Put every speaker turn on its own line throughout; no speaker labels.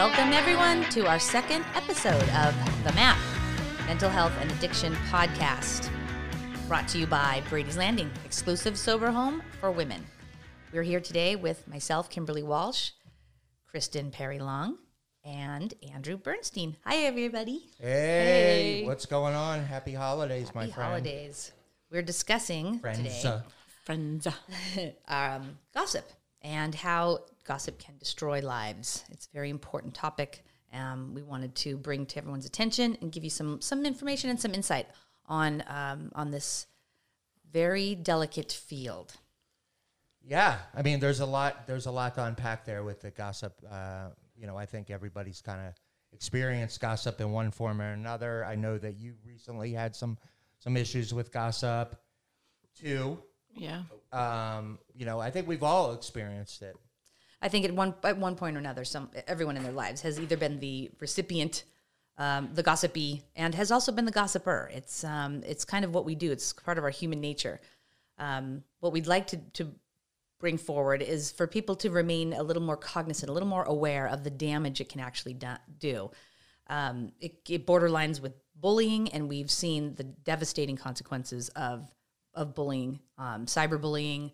Welcome, everyone, to our second episode of The MAP Mental Health and Addiction Podcast, brought to you by Brady's Landing, exclusive sober home for women. We're here today with myself, Kimberly Walsh, Kristen Perry Long, and Andrew Bernstein. Hi, everybody.
Hey, what's going on? Happy holidays, my friends.
Happy
friend.
holidays. We're discussing
Friends.
today
Friends.
um, gossip and how gossip can destroy lives. It's a very important topic. Um, we wanted to bring to everyone's attention and give you some some information and some insight on um, on this very delicate field.
yeah, I mean, there's a lot. There's a lot to unpack there with the gossip. Uh, you know, I think everybody's kind of experienced gossip in one form or another. I know that you recently had some some issues with gossip, too.
Yeah.
Um, you know, I think we've all experienced it.
I think at one at one point or another, some everyone in their lives has either been the recipient, um, the gossipy, and has also been the gossiper. It's um, it's kind of what we do. It's part of our human nature. Um, what we'd like to to bring forward is for people to remain a little more cognizant, a little more aware of the damage it can actually do. do. Um, it, it borderlines with bullying, and we've seen the devastating consequences of of bullying, um, cyberbullying.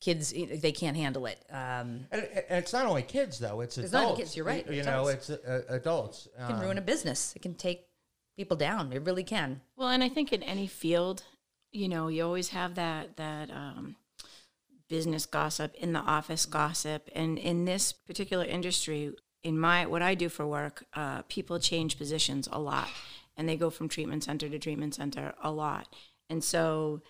Kids, they can't handle it. Um,
And, and it's not only kids though; it's,
It's
adults.
only kids, you're right,
You, you know, it's uh, adults.
It can
Um,
ruin a business. It can take people down. It really can.
Well, and I think in any field, you know, you always have that that um, business gossip, in the office gossip, and in this particular industry, in my what I do for work, uh, people change positions a lot, and they go from treatment center to treatment center a lot, and so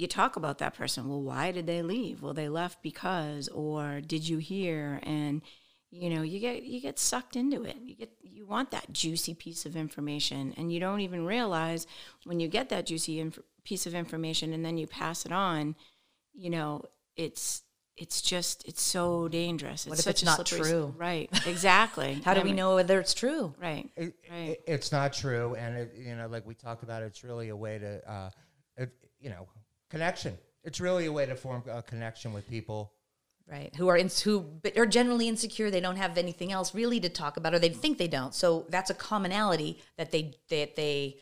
you talk about that person. Well, why did they leave? Well, they left because, or did you hear? And you know, you get you get sucked into it. You get you want that juicy piece of information, and you don't even realize when you get that juicy inf- piece of information, and then you pass it on. You know, it's it's just it's so dangerous. It's
What if
such
it's not
slippery s-
true?
Right. Exactly.
How do
I
we know whether it's true?
Right.
It,
Right.
it- it's not true, and it, you know, like we talked about, it's really a way to, uh, it, you know, connection. It's really a way to form a connection with people.
Right. Who are in, who are generally insecure. They don't have anything else really to talk about, or they think they don't. So that's a commonality that they that they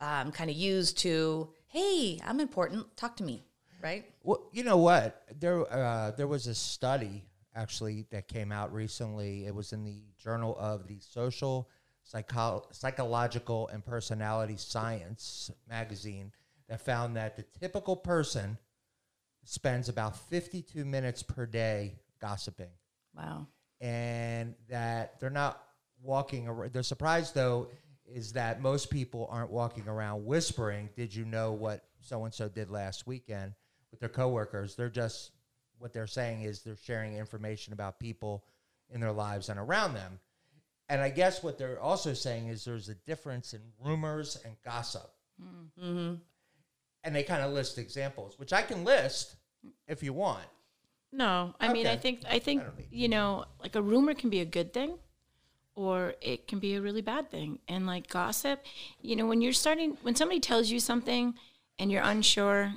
um, kind of use to, hey, I'm important. Talk to me. Right.
Well, you know what? There, uh, there was a study actually that came out recently. It was in the Journal of the Social Psycho- Psychological and Personality Science magazine that found that the typical person spends about 52 minutes per day gossiping.
Wow.
and that they're not walking around. They're surprised though is that most people aren't walking around whispering, "Did you know what so and so did last weekend?" with their coworkers. They're just what they're saying is they're sharing information about people in their lives and around them. And I guess what they're also saying is there's a difference in rumors and gossip.
Mm-hmm.
And they kind of list examples, which I can list if you want.
No, I mean, I think I think
I
you know, like a rumor can be a good thing, or it can be a really bad thing. And like gossip, you know, when you're starting, when somebody tells you something and you're unsure,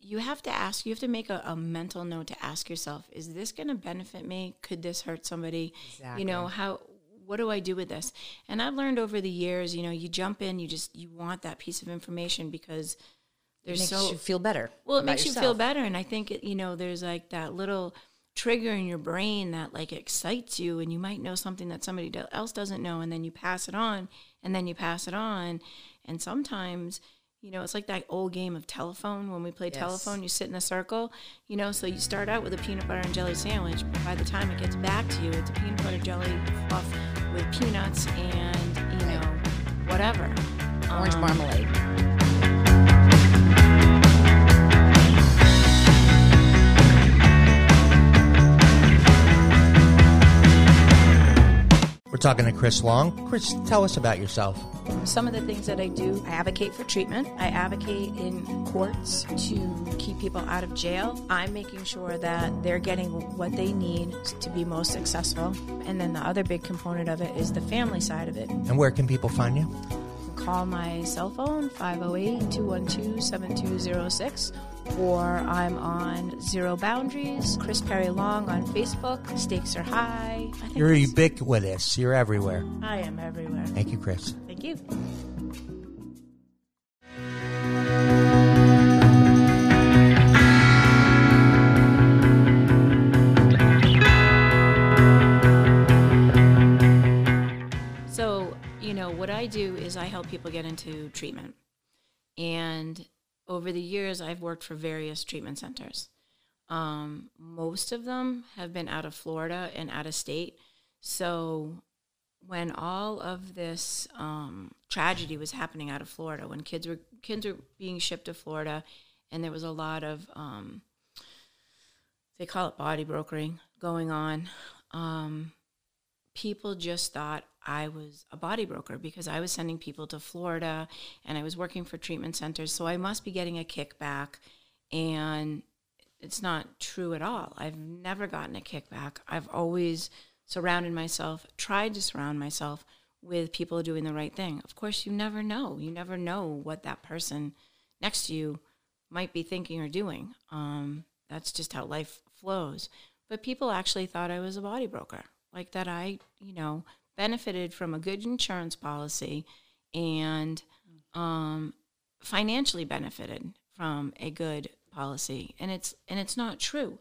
you have to ask. You have to make a, a mental note to ask yourself: Is this going to benefit me? Could this hurt somebody? You know how. What do I do with this? And I've learned over the years, you know, you jump in, you just you want that piece of information because
It
there's
makes
so
you feel better.
well, it makes you feel better, and I think it, you know there's like that little trigger in your brain that like excites you, and you might know something that somebody else doesn't know, and then you pass it on, and then you pass it on, and sometimes. You know, it's like that old game of telephone when we play
Yes.
telephone. You sit in a circle, you know, so you start out with a peanut butter and jelly sandwich, but by the time it gets back to you, it's a peanut butter jelly fluff with peanuts and, you know, whatever.
Orange
Um,
marmalade.
We're talking to Chris Long. Chris, tell us about yourself.
Some of the things that I do, I advocate for treatment. I advocate in courts to keep people out of jail. I'm making sure that they're getting what they need to be most successful. And then the other big component of it is the family side of it.
And where can people find you?
Call my cell phone, 508 212 7206, or I'm on Zero Boundaries, Chris Perry Long on Facebook. Stakes are high. I think
You're ubiquitous. You're everywhere.
I am everywhere.
Thank you, Chris.
Thank you. So, you know, what I do is I help people get into treatment. And over the years, I've worked for various treatment centers. Um, most of them have been out of Florida and out of state. So, when all of this um, tragedy was happening out of Florida, when kids were kids were being shipped to Florida, and there was a lot of um, they call it body brokering going on. Um, people just thought I was a body broker because I was sending people to Florida and I was working for treatment centers, so I must be getting a kickback. And it's not true at all. I've never gotten a kickback. I've always surrounded myself, tried to surround myself with people doing the right thing. Of course, you never know. You never know what that person next to you might be thinking or doing. Um, that's just how life flows. But people actually thought I was a body broker, like that I, you know, benefited from a good insurance policy and um, financially benefited from a good policy. And it's and it's not true.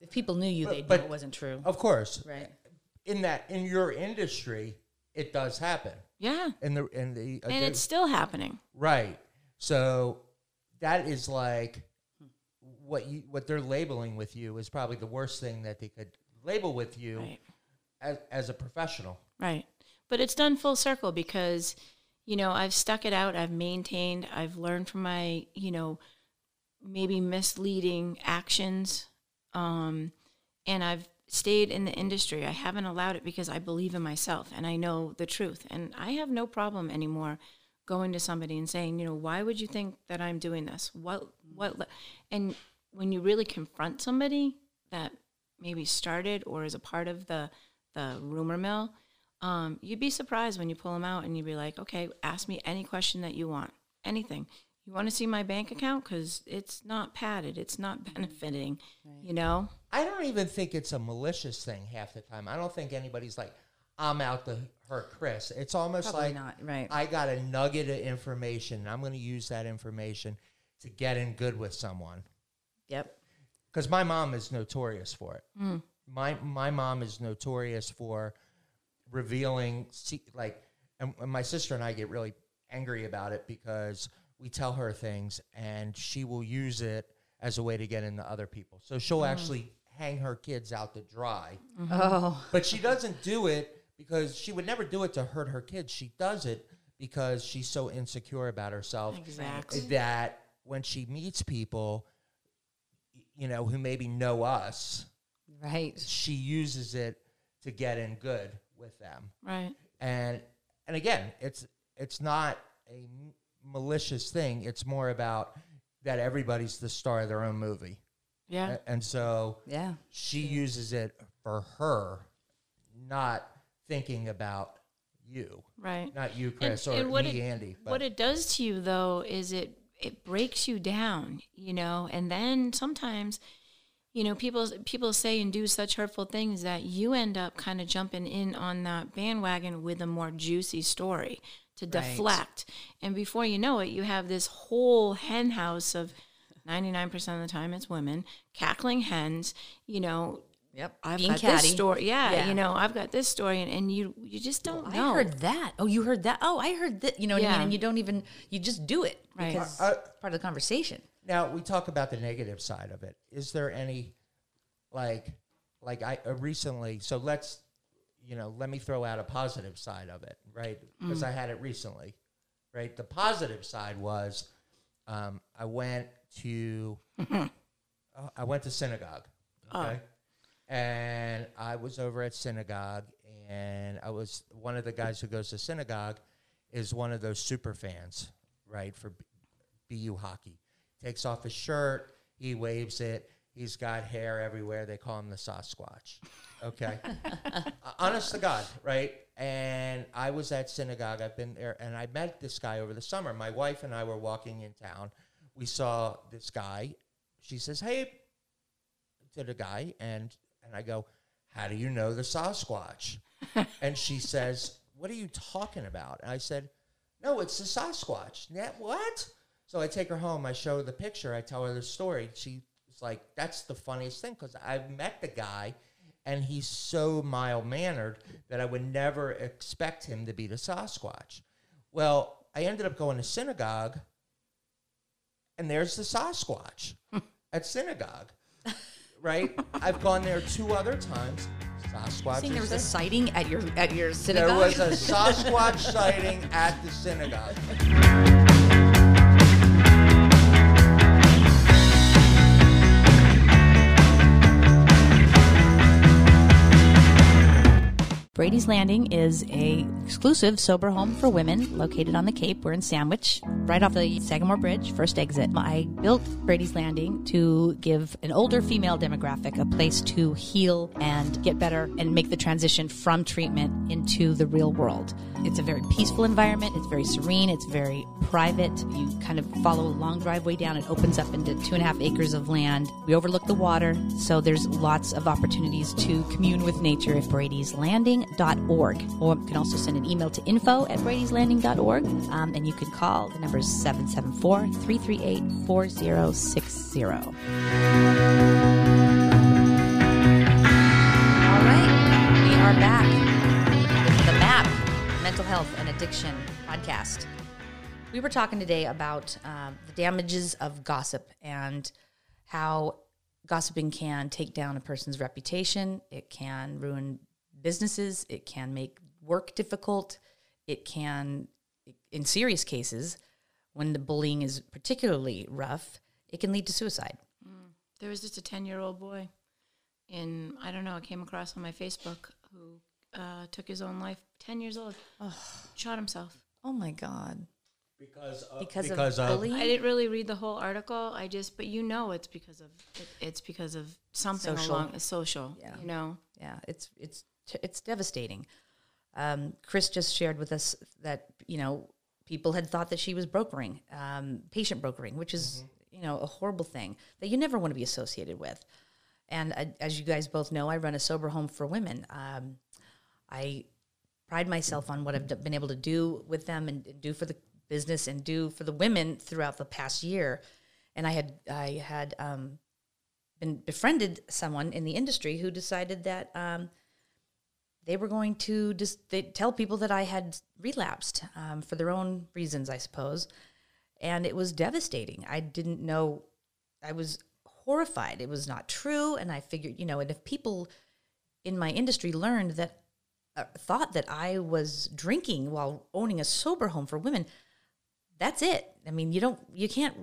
If people knew you,
But-
they'd
but-
know it wasn't true.
Of course.
Right.
In that, in your industry, it does happen.
Yeah.
In the, in the,
And it's still happening.
right. So that is like what you, what they're labeling with you is probably the worst thing that they could label with you
Right.
As, as a professional.
Right. But it's done full circle because, you know, I've stuck it out, I've maintained, I've learned from my, you know, maybe misleading actions. Um, and I've stayed in the industry. I haven't allowed it because I believe in myself and I know the truth. And I have no problem anymore going to somebody and saying, you know, why would you think that I'm doing this? What, what, le-" and when you really confront somebody that maybe started or is a part of the, the rumor mill, um, you'd be surprised when you pull them out and you'd be like, okay, ask me any question that you want, anything. You want to see my bank account? Because it's not padded, it's not benefiting, you know?
I don't even think it's a malicious thing half the time. I don't think anybody's like, I'm out to hurt Chris. It's almost
Probably
like
not, right.
I got a nugget of information. And I'm going to use that information to get in good with someone.
Yep.
Because my mom is notorious for it. My my mom is notorious for revealing like, and, and my sister and I get really angry about it because we tell her things and she will use it as a way to get into other people. So she'll mm. actually hang her kids out to dry. Mm-hmm.
Oh,
But she doesn't do it because she would never do it to hurt her kids. She does it because she's so insecure about herself
Exactly.
that when she meets people, you know, who maybe know us,
right.
she uses it to get in good with them.
Right.
And and again, it's it's not a malicious thing. It's more about that everybody's the star of their own movie.
Yeah.
A- And so
Yeah.
she uses it for her, not thinking about you,
Right.
not you, Chris, or
what
me,
it,
Andy. But
What it does to you though is it it breaks you down, you know, and then sometimes, you know, people people say and do such hurtful things that you end up kind of jumping in on that bandwagon with a more juicy story to deflect. And before you know it, you have this whole hen house of 99% of the time it's women, cackling hens, you know,
Yep.
I've
Being
got
catty.
this story. Yeah,
Yeah.
you know, I've got this story, and, and you you just don't know.
I heard that. Oh, you heard that? Oh, I heard that. You know what I mean? And you don't even, you just do it
Right.
because
Uh,
it's part of the conversation.
Now we talk about the negative side of it. Is there any, like, like I uh, recently? So let's, you know, let me throw out a positive side of it, right? Because I had it recently, right? The positive side was, um, I went to, uh, I went to synagogue, okay, and I was over at synagogue, and I was one of the guys who goes to synagogue is one of those super fans, right, for B- BU hockey. Takes off his shirt, he waves it. He's got hair everywhere. They call him the Sasquatch. Okay, Uh, honest to God, right? And I was at synagogue. I've been there, and I met this guy over the summer. My wife and I were walking in town. We saw this guy, she says, "Hey," to the guy, and and I go, "How do you know the Sasquatch?" and she says, "What are you talking about?" And I said, "No, it's the Sasquatch." Yeah, what? So I take her home. I show her the picture. I tell her the story. She's like, "That's the funniest thing because I've met the guy." And he's so mild mannered that I would never expect him to be the Sasquatch. Well, I ended up going to synagogue, and there's the Sasquatch at synagogue, right? I've gone there two other times. Sasquatch.
Saying there was a sighting at your at your synagogue.
There was a Sasquatch sighting at the synagogue.
Brady's Landing is a exclusive sober home for women located on the Cape. We're in Sandwich, right off the Sagamore Bridge, first exit. I built Brady's Landing to give an older female demographic a place to heal and get better and make the transition from treatment into the real world. It's a very peaceful environment. It's very serene. It's very private. You kind of follow a long driveway down. It opens up into two and a half acres of land. We overlook the water, so there's lots of opportunities to commune with nature at Brady's Landing bradyslanding.org. Or you can also send an email to info at bradyslanding.org. Um, and you can call. The number is 774 338 4060. All right, we are back with the MAP Mental Health and Addiction podcast. We were talking today about um, the damages of gossip and how gossiping can take down a person's reputation. It can ruin businesses. It can make work difficult. It can, in serious cases, when the bullying is particularly rough, it can lead to suicide.
There was just a 10 year old boy in, I don't know, I came across on my Facebook who uh, took his own life. 10 years old. Shot himself.
Oh my God.
Because of,
Because,
because
of
of,
bullying?
I didn't really read the whole article. I just, but you know, it's because of it, it's because of something
Social.
along social.
Yeah.
You know,
yeah it's it's it's devastating. Um, chris just shared with us that you know people had thought that she was brokering um, patient brokering which is you know a horrible thing that you never want to be associated with. And uh, as you guys both know i run a sober home for women. Um, i pride myself on what i've d- been able to do with them and, and do for the business and do for the women throughout the past year. And i had i had um, been befriended someone in the industry who decided that um, they were going to just they tell people that I had relapsed um, for their own reasons, I suppose, and it was devastating. I didn't know. I was horrified. It was not true, and I figured, you know, and if people in my industry learned that uh, thought that I was drinking while owning a sober home for women, that's it. I mean, you don't, you can't,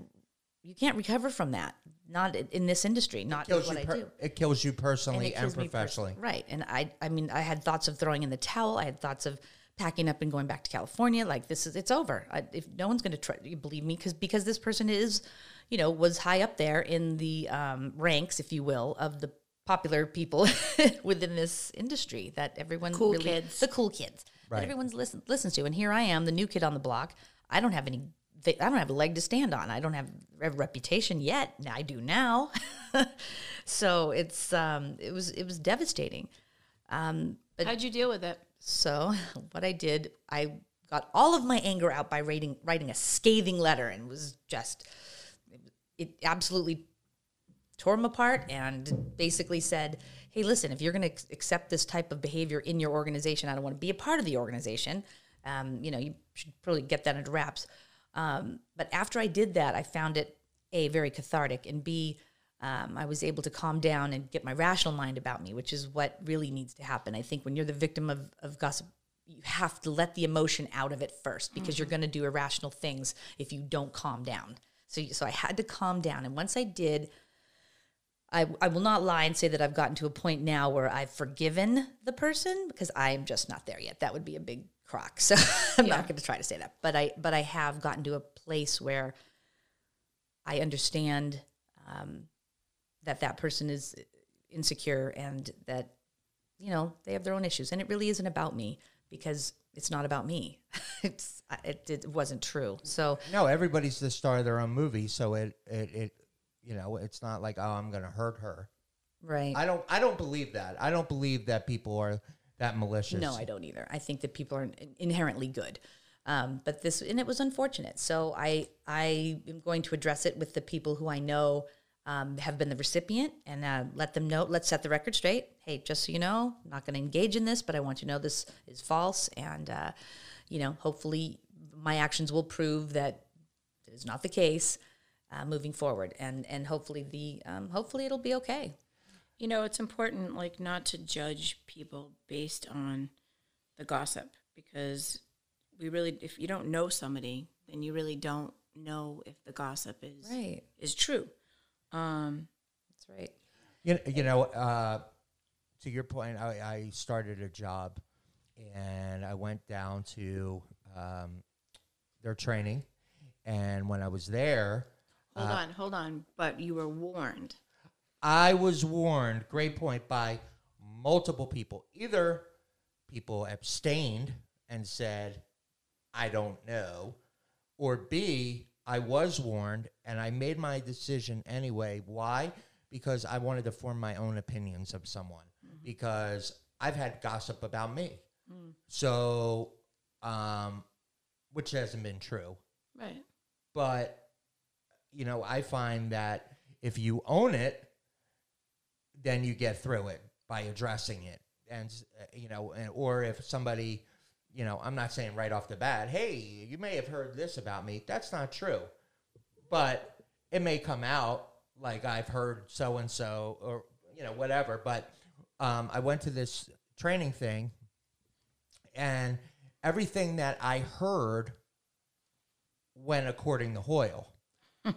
you can't recover from that. Not in- in this industry. Not
kills
what
you
I
per-
do
it kills you personally
it
and,
kills me pers-
professionally.
right. And I, I mean, I had thoughts of throwing in the towel. I had thoughts of packing up and going back to California. Like this is, it's over. I, if no one's going to try, you believe me, because because this person is, you know, was high up there in the um, ranks, if you will, of the popular people within this industry that everyone
Cool
really,
kids.
the cool kids
Right.
that everyone's listen listens to. And here I am, the new kid on the block. I don't have any. I don't have a leg to stand on. I don't have a reputation yet. I do now. so it's um, it was it was devastating. Um, but
how'd you deal with it?
so what I did, I got all of my anger out by writing writing a scathing letter, and was just it absolutely tore him apart and basically said, "Hey, listen, if you're going to accept this type of behavior in your organization, I don't want to be a part of the organization. Um, you know, you should probably get that under wraps." Um, but after I did that, I found it a very cathartic, and b um, I was able to calm down and get my rational mind about me, which is what really needs to happen. I think when you're the victim of, of gossip, you have to let the emotion out of it first because you're going to do irrational things if you don't calm down. So, so I had to calm down, and once I did, I, I will not lie and say that I've gotten to a point now where I've forgiven the person because I am just not there yet. That would be a big crock. So I'm not going to try to say that. But I but I have gotten to a place where I understand um, that that person is insecure and that you know they have their own issues, and it really isn't about me because it's not about me. it's it, it wasn't true. So
No, everybody's the star of their own movie, so it it, it you know, it's not like oh, I'm going to hurt her.
Right.
I don't. I don't believe that. I don't believe that people are that malicious.
No, I don't either. I think that people are inherently good. Um, but this, and it was unfortunate. So I, I am going to address it with the people who I know um, have been the recipient and uh, let them know. Let's set the record straight. Hey, just so you know, I'm not going to engage in this, but I want you to know this is false. And uh, you know, hopefully, my actions will prove that it is not the case uh, moving forward. And and hopefully the um, hopefully it'll be okay.
You know, it's important, like, not to judge people based on the gossip because we really, if you don't know somebody, then you really don't know if the gossip is
Right.
is true. Um,
That's right.
You, you know, uh, to your point, I, I started a job and I went down to um, their training. And when I was there,
hold on, hold on. But you were warned.
I was warned, great point, by multiple people. Either people abstained and said, I don't know, or B, I was warned and I made my decision anyway. Why? Because I wanted to form my own opinions of someone, because I've had gossip about me. So, um, which hasn't been true
Right.
but you know i find that if you own it then you get through it by addressing it. And uh, you know and, or if somebody you know i'm not saying right off the bat hey you may have heard this about me. That's not true. But it may come out like i've heard so and so or you know whatever. But um, i went to this training thing and everything that i heard went according to Hoyle.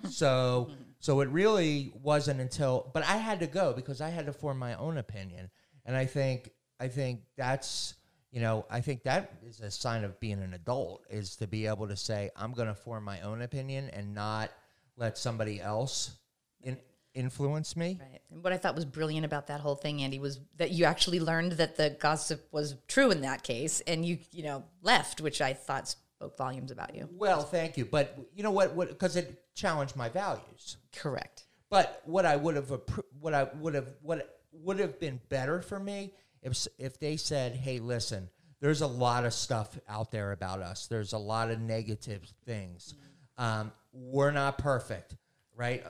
So mm-hmm. so it really wasn't until but I had to go because I had to form my own opinion. And I think I think that's you know, I think that is a sign of being an adult is to be able to say I'm going to form my own opinion and not let somebody else in, influence me.
Right. And what I thought was brilliant about that whole thing, Andy, was that you actually learned that the gossip was true in that case, and you, you know, left, which I thought spoke volumes about you.
Well, thank you, but you know what what cuz it challenged my values.
Correct.
But what I would have what I would have what would have been better for me if if they said, "Hey, listen, there's a lot of stuff out there about us. There's a lot of negative things. Um, we're not perfect, right?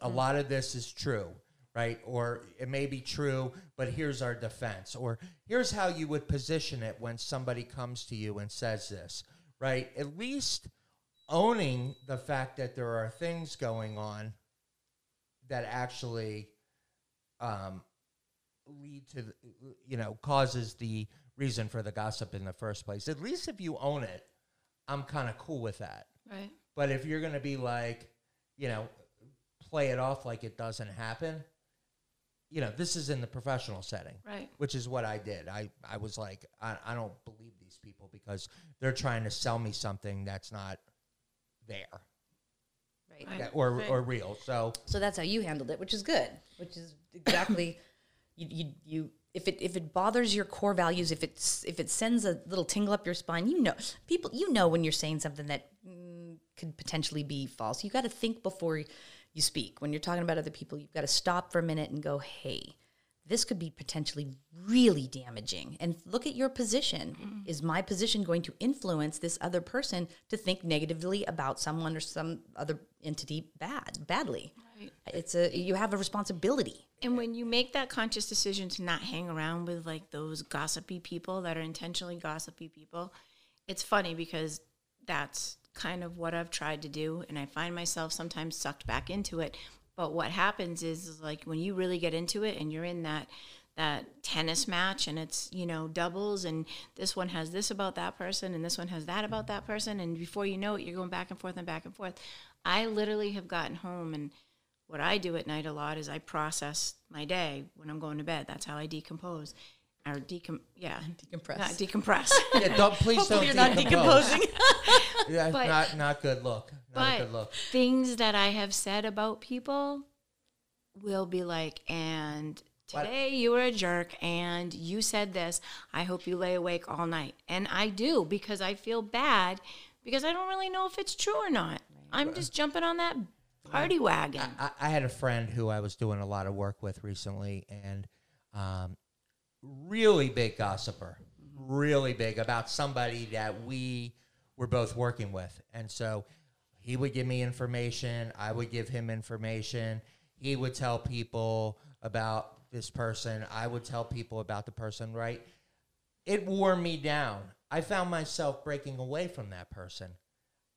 A lot of this is true." Right, or it may be true, but here's our defense, or here's how you would position it when somebody comes to you and says this, right? At least owning the fact that there are things going on that actually um, lead to the, you know causes the reason for the gossip in the first place. At least if you own it, I'm kind of cool with that.
Right.
But if you're going to be like, you know, play it off like it doesn't happen, you know, this is in the professional setting
Right.
which is what I did. I, I was like, I, I don't believe these people because they're trying to sell me something that's not there
Right.
Right.
that- or,
Right.
or real. So,
So that's how you handled it, which is good. Which is exactly you, you you if it if it bothers your core values, if it's if it sends a little tingle up your spine, you know people you know when you're saying something that mm, could potentially be false. You got to think before you speak. When you're talking about other people, you've got to stop for a minute and go, "Hey, this could be potentially really damaging." And look at your position. Mm-hmm. Is my position going to influence this other person to think negatively about someone or some other entity bad badly?
Right.
It's a you have a responsibility.
And when you make that conscious decision to not hang around with like those gossipy people that are intentionally gossipy people, it's funny because that's kind of what I've tried to do. And I find myself sometimes sucked back into it. But what happens is, is like when you really get into it and you're in that that tennis match and it's you know doubles and this one has this about that person and this one has that about that person and before you know it you're going back and forth and back and forth i literally have gotten home and what I do at night a lot is I process my day when I'm going to bed. That's how I decompose. Or decom yeah.
Decompress.
Not decompress.
yeah, don't, please don't
Hopefully you're not decomposing.
Yeah,
But-
not, not good look. Not a good look.
things that I have said about people will be like, and
What?
today you were a jerk and you said this. I hope you lay awake all night. And I do because I feel bad because I don't really know if it's true or not. I'm just jumping on that party wagon.
I, I had a friend who I was doing a lot of work with recently, and um, really big gossiper, really big about somebody that we were both working with, and so he would give me information, I would give him information. He would tell people about this person, I would tell people about the person. Right? It wore me down. I found myself breaking away from that person.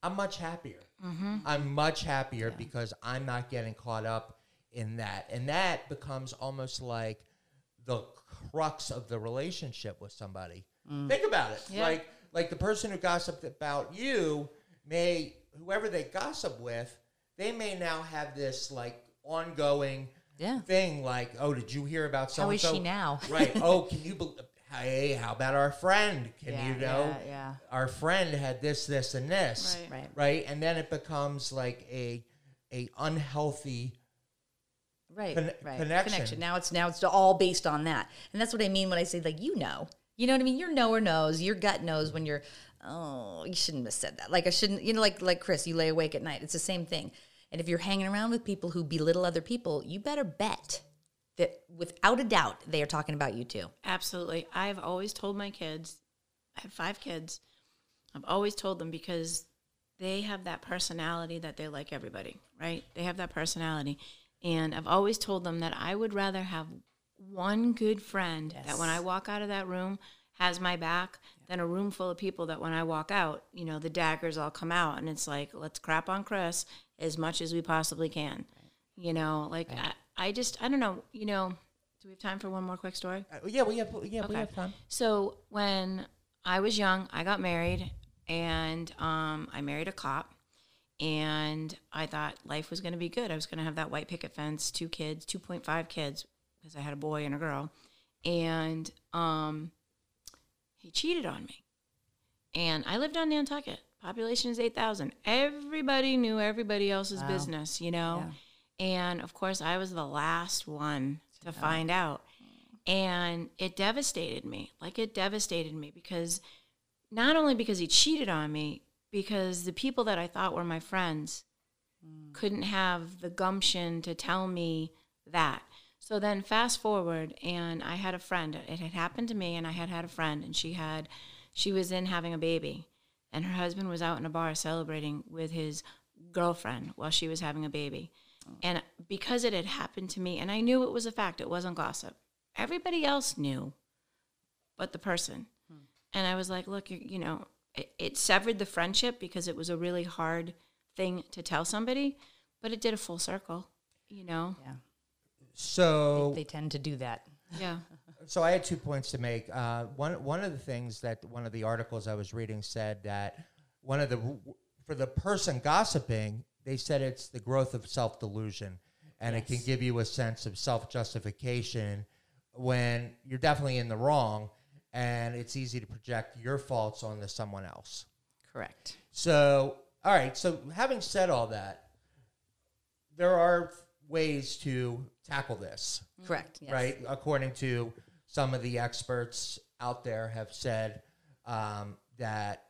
I'm much happier. Mm-hmm. I'm much happier because I'm not getting caught up in that. And that becomes almost like the crux of the relationship with somebody. Mm. Think about it.
Yeah.
Like like the person who gossiped about you may whoever they gossip with, they may now have this like ongoing
Yeah.
thing like, oh, did you hear about so
How is she now?
right. Oh, can you bel Hey, how about our friend? Can
Yeah,
you know?
yeah, yeah.
Our friend had this, this, and this
Right.
Right.
right? And then it becomes like a a unhealthy.
Right,
Con-
right.
connection.
Now it's now it's all based on that, and that's what I mean when I say like you know, you know what I mean. Your knower knows, your gut knows when you're. Oh, you shouldn't have said that. Like I shouldn't, you know, like like Chris, you lay awake at night. It's the same thing. And if you're hanging around with people who belittle other people, you better bet that without a doubt they are talking about you too.
Absolutely. I've always told my kids, I have five kids. I've always told them because they have that personality that they're like everybody, right? They have that personality. And I've always told them that I would rather have one good friend that when I walk out of that room has my back than a room full of people that when I walk out, you know, the daggers all come out and it's like, let's crap on Chris as much as we possibly can. You know, like I, I just, I don't know, you know, do we have time for one more quick story?
Uh, yeah, we have. Yeah, we have time.
So when I was young, I got married, and um, I married a cop, and I thought life was going to be good. I was going to have that white picket fence, two kids, two point five kids, because I had a boy and a girl, and um, he cheated on me, and I lived on Nantucket. Population is eight thousand. Everybody knew everybody else's business, you know. And of course, I was the last one to find out. And it devastated me. Like, it devastated me because not only because he cheated on me, because the people that I thought were my friends mm. couldn't have the gumption to tell me that. So then, fast forward, and I had a friend. It had happened to me, and I had had a friend, and she had, she was in having a baby, and her husband was out in a bar celebrating with his girlfriend while she was having a baby. Oh. And because it had happened to me, and I knew it was a fact, it wasn't gossip. Everybody else knew, but the person. Hmm. And I was like, look, you, you know, it, it severed the friendship because it was a really hard thing to tell somebody, but it did a full circle, you know?
Yeah,
So,
they tend to do that.
Yeah.
so I had two points to make. Uh, one, one of the things that one of the articles I was reading said that one of the for the person gossiping, they said it's the growth of self delusion, and it can give you a sense of self justification when you're definitely in the wrong, and it's easy to project your faults onto someone else.
Correct.
So, all right. So, having said all that, there are ways to tackle this,
Correct. Yes.
right? According to some of the experts out there, have said um, that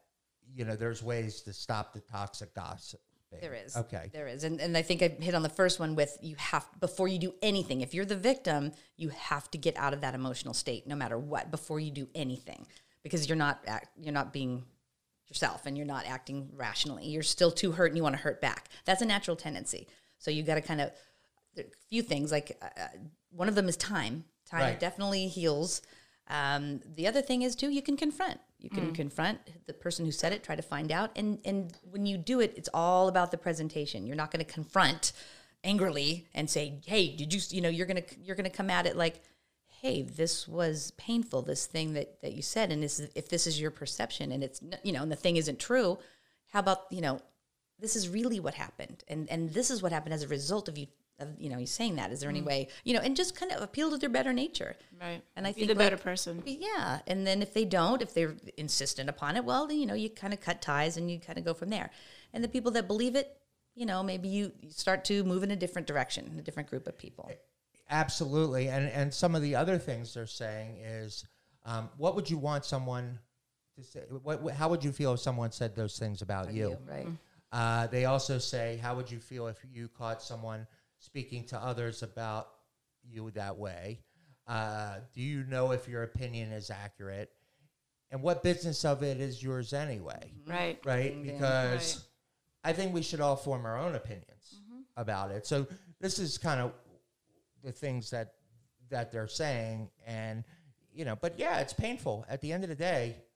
you know there's ways to stop the toxic gossip.
There is.
Okay.
There is. And, and I think I hit on the first one with you have, before you do anything, if you're the victim, you have to get out of that emotional state no matter what before you do anything because you're not, act, you're not being yourself and you're not acting rationally. You're still too hurt and you want to hurt back. That's a natural tendency. So you got to kind of, a few things like uh, one of them is time. Time
Right.
definitely heals. Um, the other thing is too, you can confront. You can mm. confront the person who said it, try to find out, and and when you do it, it's all about the presentation. You're not going to confront angrily and say, "Hey, did you?" You know, you're gonna you're gonna come at it like, "Hey, this was painful. This thing that that you said, and this is, if this is your perception, and it's you know, and the thing isn't true, how about you know, this is really what happened, and and this is what happened as a result of you." Of, you know, he's saying that. Is there any way, you know, and just kind of appeal to their better nature.
Right.
And I
Be
think
the better
like-
person.
Yeah, and then if they don't, if they're insistent upon it, well, then, you know, you kind of cut ties and you kind of go from there. And the people that believe it, you know, maybe you you start to move in a different direction, a different group of people.
Absolutely, and and some of the other things they're saying is, um, what would you want someone to say? What, what- how would you feel if someone said those things about you?
right?
Uh, they also say, how would you feel if you caught someone speaking to others about you that way? Uh, do you know if your opinion is accurate? And what business of it is yours anyway? Mm-hmm.
Right.
right? Mm-hmm. Because I think we should all form our own opinions mm-hmm. about it. So this is kind of the things that that they're saying, and you know, but yeah, it's painful. At the end of the day,
It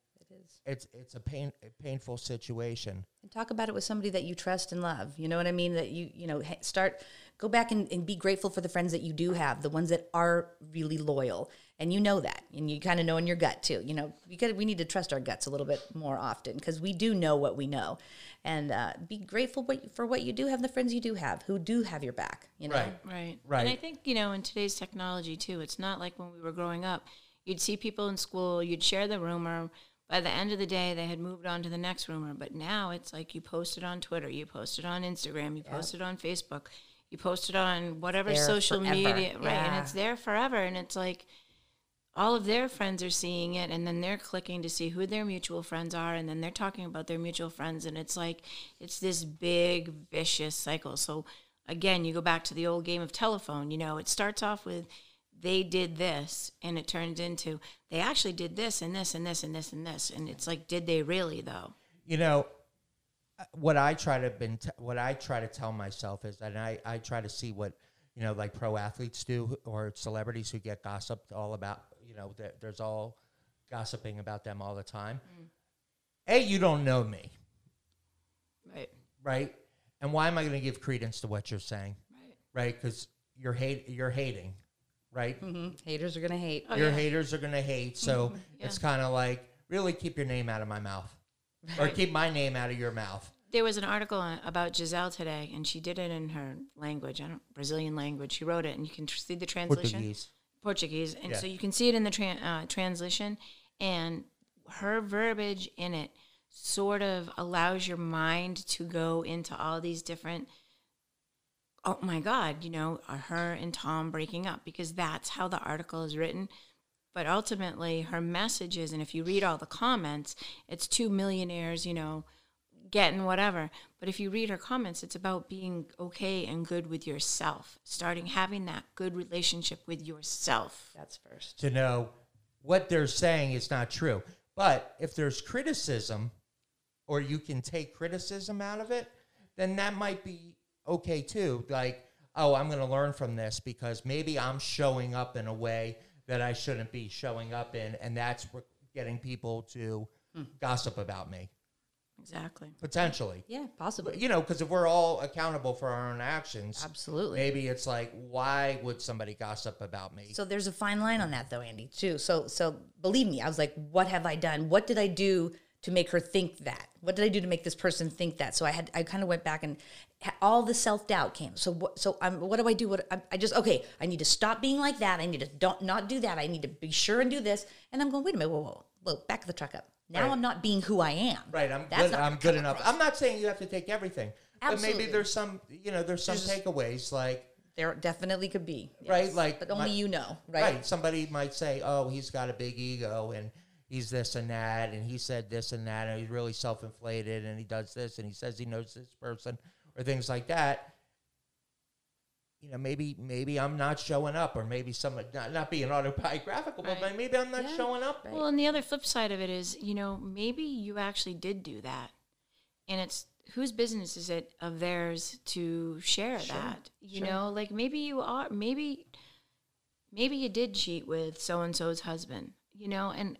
is.
it's it's a pain a painful situation.
And talk about it with somebody that you trust and love. You know what I mean? That you, you know, start, go back and, and be grateful for the friends that you do have, the ones that are really loyal. And you know that. And you kind of know in your gut too. You know, we, got we need to trust our guts a little bit more often because we do know what we know. And uh, be grateful what, for what you do have, the friends you do have who do have your back. You know?
Right.
Right.
Right.
And I think, you know, in today's technology too, it's not like when we were growing up. You'd see people in school, you'd share the rumor. By the end of the day, they had moved on to the next rumor. But now it's like you post it on Twitter, you post it on Instagram, you post it on Facebook, you post it on whatever social
forever.
media. Right. And it's there forever. And it's like all of their friends are seeing it and then they're clicking to see who their mutual friends are and then they're talking about their mutual friends and it's like it's this big vicious cycle so again you go back to the old game of telephone you know it starts off with they did this and it turns into they actually did this and this and this and this and this and it's like did they really though
You know, what I try to been t- what I try to tell myself is that I I try to see what you know like pro athletes do or celebrities who get gossiped all about. You know, there, there's all gossiping about them all the time. Mm. A, you don't know me,
right
right? And why am I going to give credence to what you're saying,
right
right? Because you're hate you're hating, right?
Mm-hmm. Haters are going to hate.
Oh,
your
yeah. Mm-hmm.
haters are going to hate. So it's kind of like really keep your name out of my mouth, or keep my name out of your mouth.
There was an article about Gisele today, and she did it in her language. I don't Brazilian language. She wrote it, and you can see the translation.
Portuguese.
Portuguese, and
Yeah.
so you can see it in the tran uh, translation, and her verbiage in it sort of allows your mind to go into all these different. Oh my God, you know, are her and Tom breaking up because that's how the article is written. But ultimately, her message is, and if you read all the comments, it's two millionaires, you know, getting whatever. But if you read her comments, it's about being okay and good with yourself, starting having that good relationship with yourself.
That's first.
to know what they're saying is not true. But if there's criticism, or you can take criticism out of it, then that might be okay too. Like, oh, I'm going to learn from this because maybe I'm showing up in a way that I shouldn't be showing up in, and that's getting people to hmm. gossip about me
Exactly.
potentially.
Yeah, possibly.
You know, because if we're all accountable for our own actions,
Absolutely.
maybe it's like, why would somebody gossip about me?
So there's a fine line on that though, Andy, too. So so believe me, I was like, what have I done? What did I do to make her think that? What did I do to make this person think that? So I had I kind of went back and all the self doubt came. So what so I'm what do I do? What I, I just okay, I need to stop being like that. I need to don't not do that. I need to be sure and do this. And I'm going, wait a minute, whoa, whoa, whoa, back the truck up. Now
Right.
I'm not being who I am.
Right, I'm
That's
good. I'm good enough.
across.
I'm not saying you have to take everything, but
Absolutely.
maybe there's some, you know, there's some takeaways. Like,
There definitely could be.
Right, like
but only
my-
you know, right?
right. somebody might say, "Oh, he's got a big ego, and he's this and that, and he said this and that, and he's really self-inflated, and he does this, and he says he knows this person, or things like that." You know, maybe maybe I'm not showing up, or maybe some not, not being autobiographical, but maybe I'm not
Yeah.
showing up.
Well, and the other flip side of it is, you know, maybe you actually did do that. And it's whose business is it of theirs to share that? You
sure.
know, like maybe you are, maybe, maybe you did cheat with so and so's husband, you know? And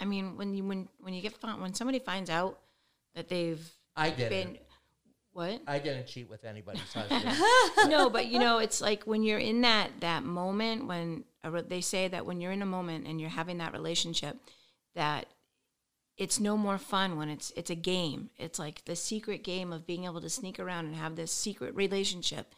I mean, when you, when, when you get, fin- when somebody finds out that they've
I didn't.
been, what?
I didn't cheat with anybody's husband.
no, but you know, it's like when you're in that that moment when a re- they say that when you're in a moment and you're having that relationship, that it's no more fun when it's it's a game. It's like the secret game of being able to sneak around and have this secret relationship,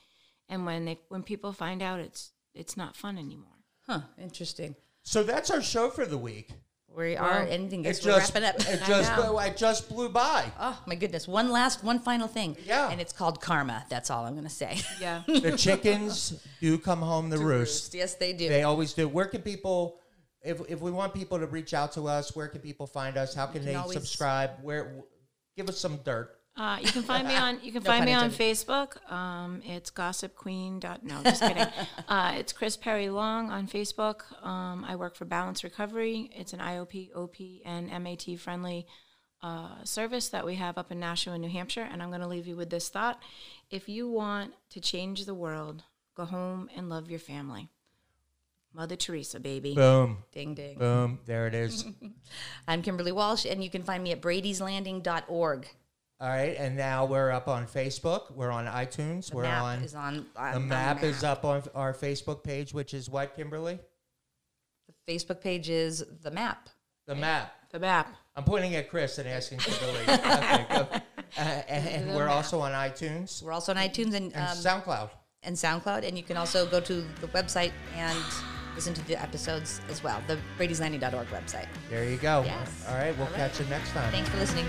and when they when people find out, it's it's not fun anymore.
Huh. Interesting.
so that's our show for the week.
We are ending.
It
we're
just,
wrapping up.
it
I
just,
know.
it just blew by.
Oh my goodness! One last, one final thing.
Yeah.
and it's called karma. That's all I'm going to say.
Yeah.
the chickens do come home to roost.
Yes, they do.
They always do. Where can people, if, if we want people to reach out to us, where can people find us? How can,
can
they
always-
subscribe? Where, give us some dirt.
Uh, you can find me on you can
No
find me on. Facebook. Um, it's Gossip Queen. Dot, no, just kidding. uh, it's Chris Perry Long on Facebook. Um, I work for Balance Recovery. It's an IOP, OP, and MAT friendly uh, service that we have up in Nashua, New Hampshire. And I'm going to leave you with this thought: If you want to change the world, go home and love your family. Mother Teresa, baby.
Boom.
Ding ding.
Boom. There it is.
I'm Kimberly Walsh, and you can find me at bradyslanding.org.
All right. And now we're up on Facebook. We're on iTunes.
The
we're
map
on.
is on. on
the
on
map is up on our Facebook page, which is what, Kimberly?
The Facebook page is the map.
The map.
The map.
I'm pointing at Chris and asking Kimberly. okay. Uh, and and we're also on iTunes
We're also on iTunes and
and
um,
SoundCloud.
and SoundCloud, and you can also go to the website and listen to the episodes as well. The Brady'sLanding.org website.
There you go.
Yes.
All right. We'll
All right.
catch you next time.
Thanks for listening.